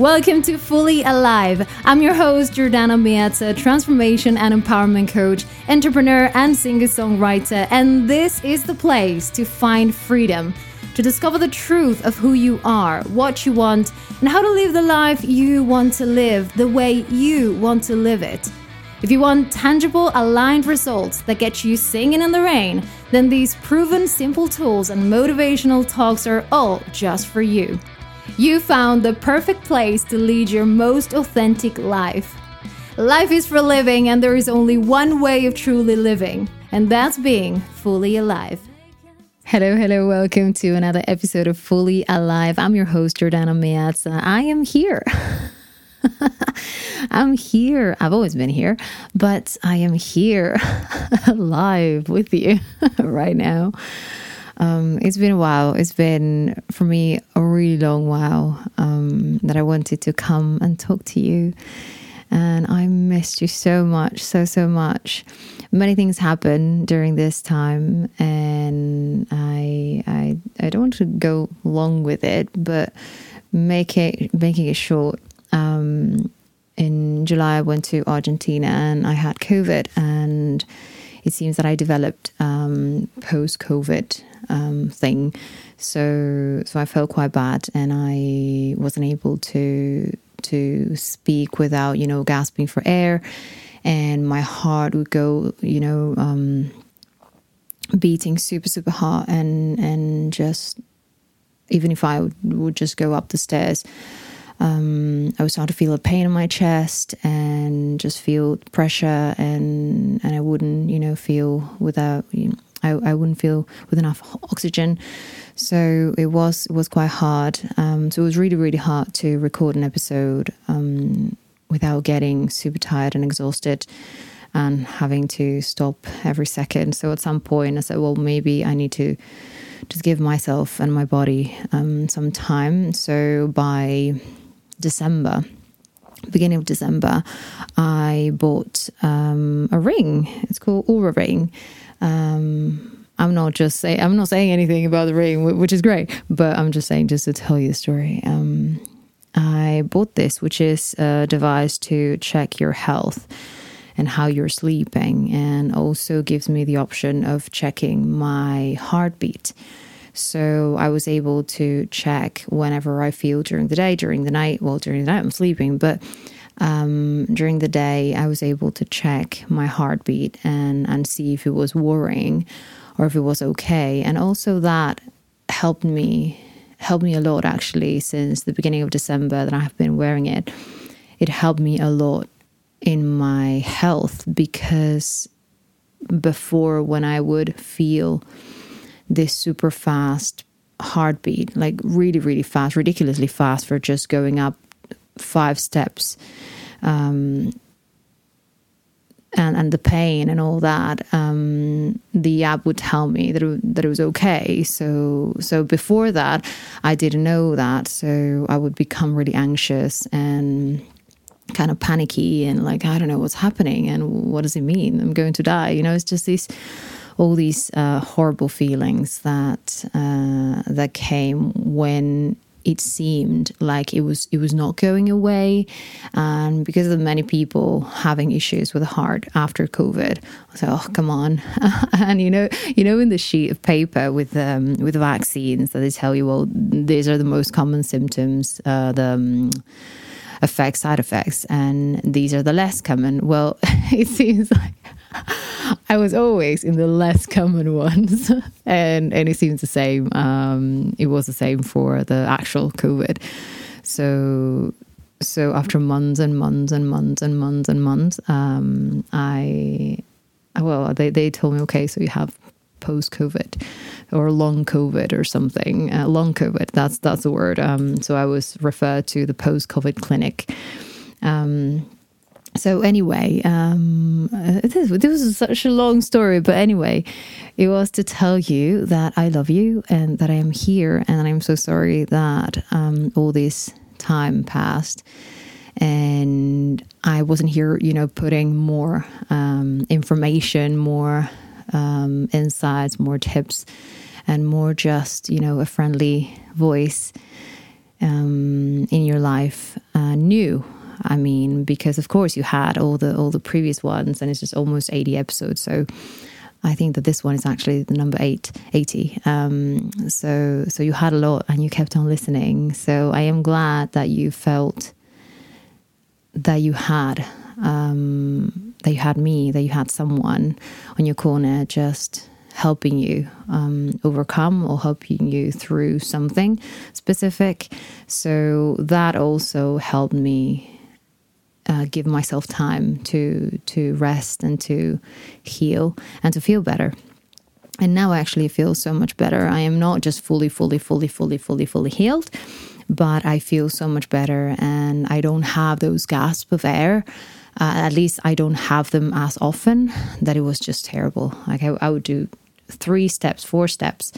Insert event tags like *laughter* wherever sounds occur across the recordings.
Welcome to Fully Alive. I'm your host, Jordana Meazza, transformation and empowerment coach, entrepreneur, and singer songwriter. And this is the place to find freedom, to discover the truth of who you are, what you want, and how to live the life you want to live the way you want to live it. If you want tangible, aligned results that get you singing in the rain, then these proven simple tools and motivational talks are all just for you. You found the perfect place to lead your most authentic life. Life is for living, and there is only one way of truly living, and that's being fully alive. Hello, hello, welcome to another episode of Fully Alive. I'm your host, Jordana Meazza. I am here. *laughs* I'm here. I've always been here, but I am here *laughs* live with you *laughs* right now. Um, it's been a while. It's been, for me, a really long while um, that I wanted to come and talk to you. And I missed you so much, so, so much. Many things happened during this time, and I, I, I don't want to go long with it, but make it, making it short. Um, in July, I went to Argentina and I had COVID, and it seems that I developed um, post COVID um, thing. So so I felt quite bad, and I wasn't able to to speak without you know gasping for air, and my heart would go you know um, beating super super hard, and and just even if I would, would just go up the stairs. Um, I would start to feel a pain in my chest and just feel pressure and and I wouldn't you know feel without you know, I, I wouldn't feel with enough oxygen. So it was it was quite hard. Um, so it was really really hard to record an episode um, without getting super tired and exhausted and having to stop every second. So at some point I said, well, maybe I need to just give myself and my body um, some time. So by December, beginning of December, I bought um, a ring. It's called Oura Ring. Um, I'm not just saying I'm not saying anything about the ring, which is great, but I'm just saying just to tell you the story. Um, I bought this, which is a device to check your health and how you're sleeping, and also gives me the option of checking my heartbeat. So I was able to check whenever I feel during the day, during the night. Well, during the night I'm sleeping, but um, during the day, I was able to check my heartbeat and, and see if it was worrying or if it was okay. And also that helped me helped me a lot actually since the beginning of December that I have been wearing it. It helped me a lot in my health because before when I would feel this super fast heartbeat, like really, really fast, ridiculously fast for just going up five steps um, and and the pain and all that um, the app would tell me that it, that it was okay. So so before that I didn't know that. So I would become really anxious and kind of panicky and like I don't know what's happening and what does it mean? I'm going to die. You know it's just these all these uh, horrible feelings that uh, that came when it seemed like it was it was not going away. And because of many people having issues with the heart after covid i so oh come on. *laughs* And you know you know in the sheet of paper with um, with vaccines that they tell you well these are the most common symptoms uh, the um, effects side effects and these are the less common. Well *laughs* it seems like I was always in the less common *laughs* ones, and and it seems the same. Um, it was the same for the actual COVID. So so after months and months and months and months and months, um, I well they they told me okay, so you have post COVID or long COVID or something. Uh, long COVID, that's that's the word. Um, so I was referred to the post COVID clinic. Um, so anyway, um, this, this was such a long story, but anyway, it was to tell you that I love you and that I am here, and I'm so sorry that um, all this time passed and I wasn't here, you know, putting more um, information, more um, insights, more tips, and more just, you know, a friendly voice um, in your life uh, new? I mean, because of course you had all the all the previous ones, and it's just almost eighty episodes. So I think that this one is actually the number eight, 80. Um, so so you had a lot, and you kept on listening. So I am glad that you felt that you had um, that you had me, that you had someone on your corner just helping you um, overcome or helping you through something specific. So that also helped me uh, give myself time to to rest and to heal and to feel better. And now I actually feel so much better. I am not just fully, fully, fully, fully, fully, fully healed, but I feel so much better, and I don't have those gasps of air. Uh, at least I don't have them as often. That it was just terrible. Like I, I would do three steps, four steps,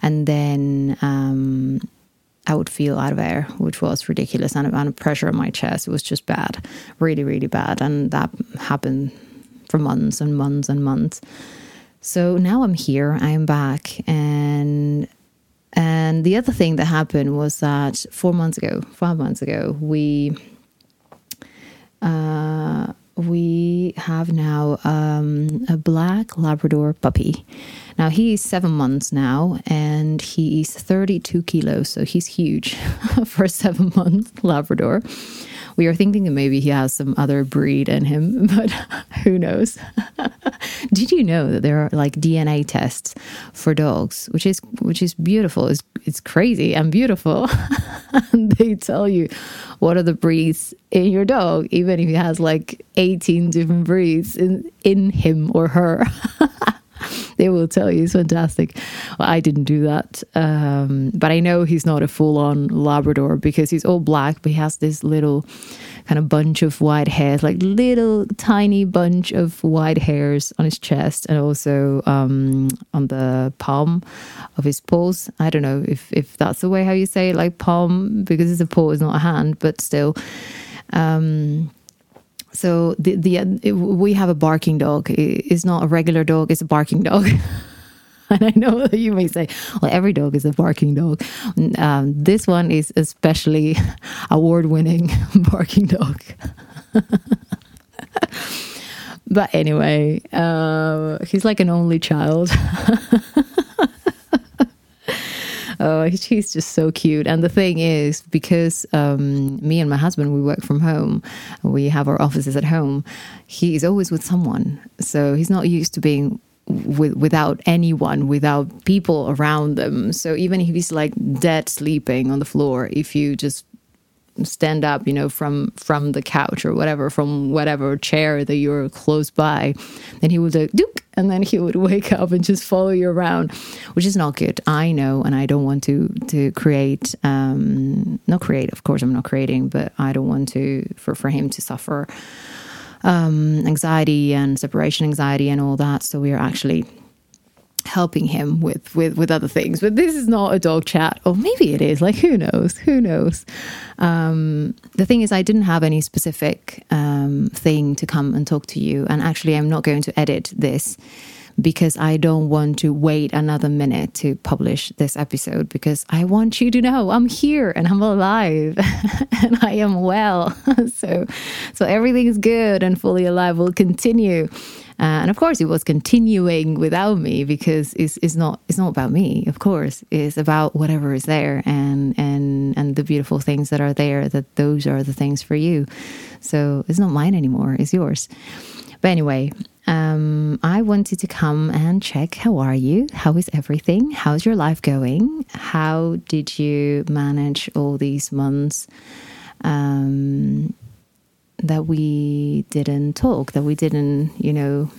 and then um, I would feel out of air, which was ridiculous. And of pressure on my chest. It was just bad, really, really bad. And that happened for months and months and months. So now I'm here, I am back. And and the other thing that happened was that four months ago, five months ago, we uh, we have now um, a black Labrador puppy. Now he's seven months now, and he's 32 kilos, so he's huge *laughs* for a seven month Labrador. We are thinking that maybe he has some other breed in him, *laughs* but who knows? *laughs* Did you know that there are like DNA tests for dogs, which is which is beautiful. It's it's crazy and beautiful. and *laughs* they tell you what are the breeds in your dog, even if he has like 18 different breeds in in him or her. They will tell you it's fantastic. Well, I didn't do that, um, but I know he's not a full-on Labrador because he's all black, but he has this little kind of bunch of white hairs, like little tiny bunch of white hairs on his chest and also um, on the palm of his paws. I don't know if if that's the way how you say it, like palm because it's a paw, it's not a hand, but still. Um, so the the it, we have a barking dog. It's not a regular dog. It's a barking dog. *laughs* and I know you may say, well, every dog is a barking dog. Um, this one is especially *laughs* award winning *laughs* barking dog. but anyway, uh, he's like an only child. Oh, he's just so cute. And the thing is, because um, me and my husband, we work from home, we have our offices at home, he's always with someone. So he's not used to being with, without anyone, without people around them. So even if he's like dead sleeping on the floor, if you just stand up you know from from the couch or whatever from whatever chair that you're close by. Then he would like Dook, and then he would *laughs* wake up and just follow you around which is not good. I know and i don't want to to create um not create of course i'm not creating but i don't want to for for him to suffer um anxiety and separation anxiety and all that. So we are actually helping him with with with other things. But this is not a dog chat. Or maybe it is. Like who knows? Who knows? Um, the thing is i didn't have any specific um, thing to come and talk to you. And actually i'm not going to edit this because i don't want to wait another minute to publish this episode because i want you to know i'm here and i'm alive *laughs* and i am well. *laughs* So so everything is good and fully alive will continue uh, and of course, it was continuing without me because it's, it's not it's not about me. Of course, it's about whatever is there and and and the beautiful things that are there. That those are the things for you. So it's not mine anymore. It's yours. But anyway, um, I wanted to come and check how are you? How is everything? How's your life going? How did you manage all these months? Um, that we didn't talk, that we didn't, you know,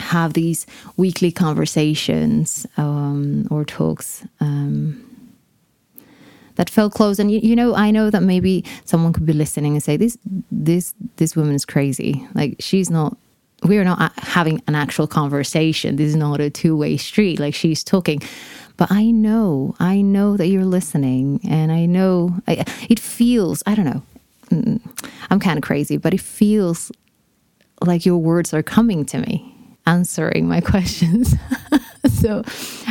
have these weekly conversations um, or talks um, that felt close. And you, you, know, I know that maybe someone could be listening and say, "This, this, this woman is crazy. Like she's not." We are not having an actual conversation. This is not a two way street. Like she's talking, but I know, I know that you're listening, and I know I, it feels. I don't know. I'm kind of crazy, but it feels like your words are coming to me, answering my *laughs* questions. so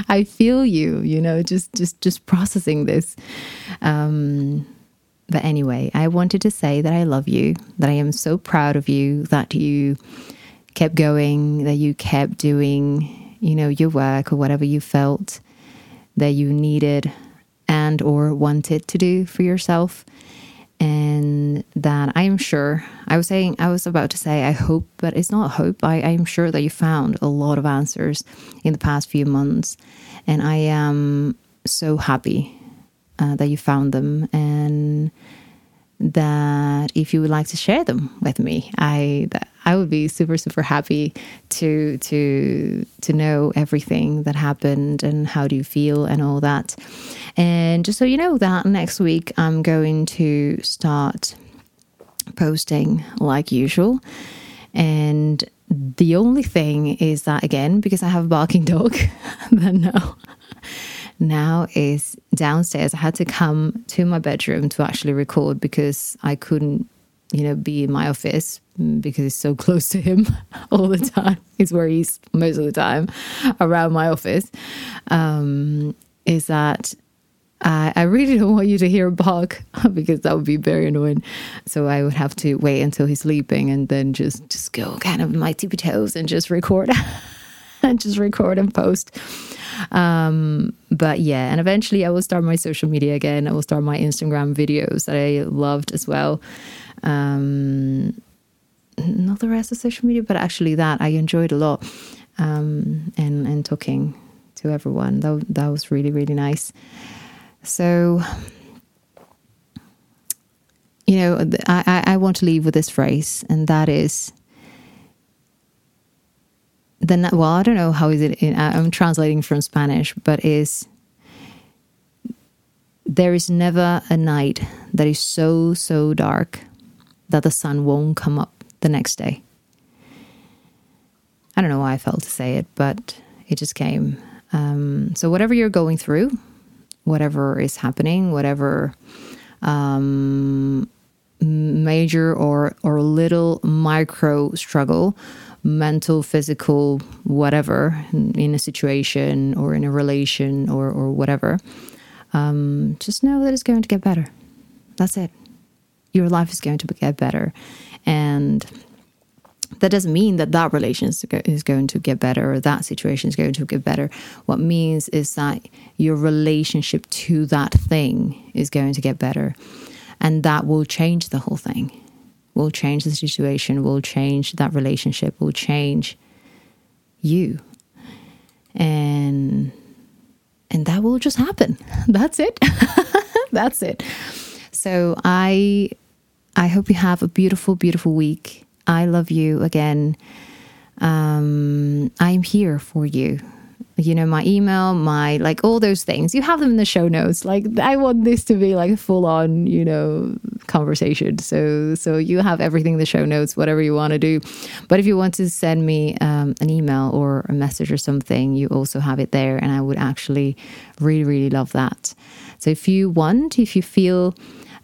I feel you, you know, just just just processing this. Um, but anyway, I wanted to say that I love you, that I am so proud of you, that you kept going, that you kept doing, you know, your work or whatever you felt that you needed and or wanted to do for yourself and that I am sure I was saying I was about to say I hope, but it's not hope. I, I am sure that you found a lot of answers in the past few months, and I am so happy uh, that you found them and that if you would like to share them with me, I I would be super super happy to to to know everything that happened and how do you feel and all that. And just so you know that next week I'm going to start posting like usual. And the only thing is that again, because I have a barking dog, *laughs* then no now is downstairs. I had to come to my bedroom to actually record because I couldn't, you know, be in my office because it's so *laughs* close to him *laughs* all the time. It's where he's most of the time around my office. Um, is that I, I really don't want you to hear a bark *laughs* because that would be very annoying. So I would have to wait until he's sleeping and then just just go kind of my tippy toes and just record and just record and post. Um, but yeah, and eventually I will start my social media again. I will start my Instagram videos that I loved as well. Um, not the rest of social media, but actually that I enjoyed a lot. Um, and and talking to everyone that that was really really nice. So you know, I, I want to leave with this phrase, and that is the well i don't know how is it in, i'm translating from spanish but is there is never a night that is so so dark that the sun won't come up the next day i don't know why i felt to say it but it just came um, so whatever you're going through whatever is happening whatever um, major or or little micro struggle mental, physical, whatever, in a situation or in a relation or, or whatever, um, just know that it's going to get better. That's it. Your life is going to get better. And that doesn't mean that that relationship is going to get better or that situation is going to get better. What means is that your relationship to that thing is going to get better. And that will change the whole thing will change the situation, will change that relationship, will change you. And and that will just happen. *laughs* That's it. *laughs* That's it. So I I hope you have a beautiful, beautiful week. I love you again. Um, I'm here for you you know, my email, my like all those things. You have them in the show notes. Like I want this to be like a full on, you know, conversation. So so you have everything in the show notes, whatever you want to do. But if you want to send me um, an email or a message or something, you also have it there, and I would actually really really love that. So if you want, if you feel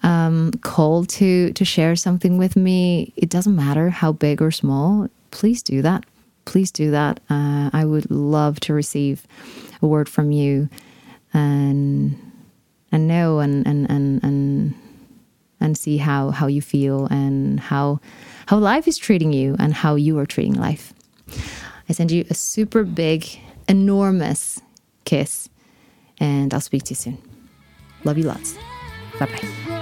um, to to share something with me, it doesn't matter how big or small. Please do that please do that. Uh, I would love to receive a word from you and and know and and and and, and see how how you feel and how how life is treating you and how you are treating life. I send you a super big, enormous kiss, and I'll speak to you soon. Love you lots. Bye bye.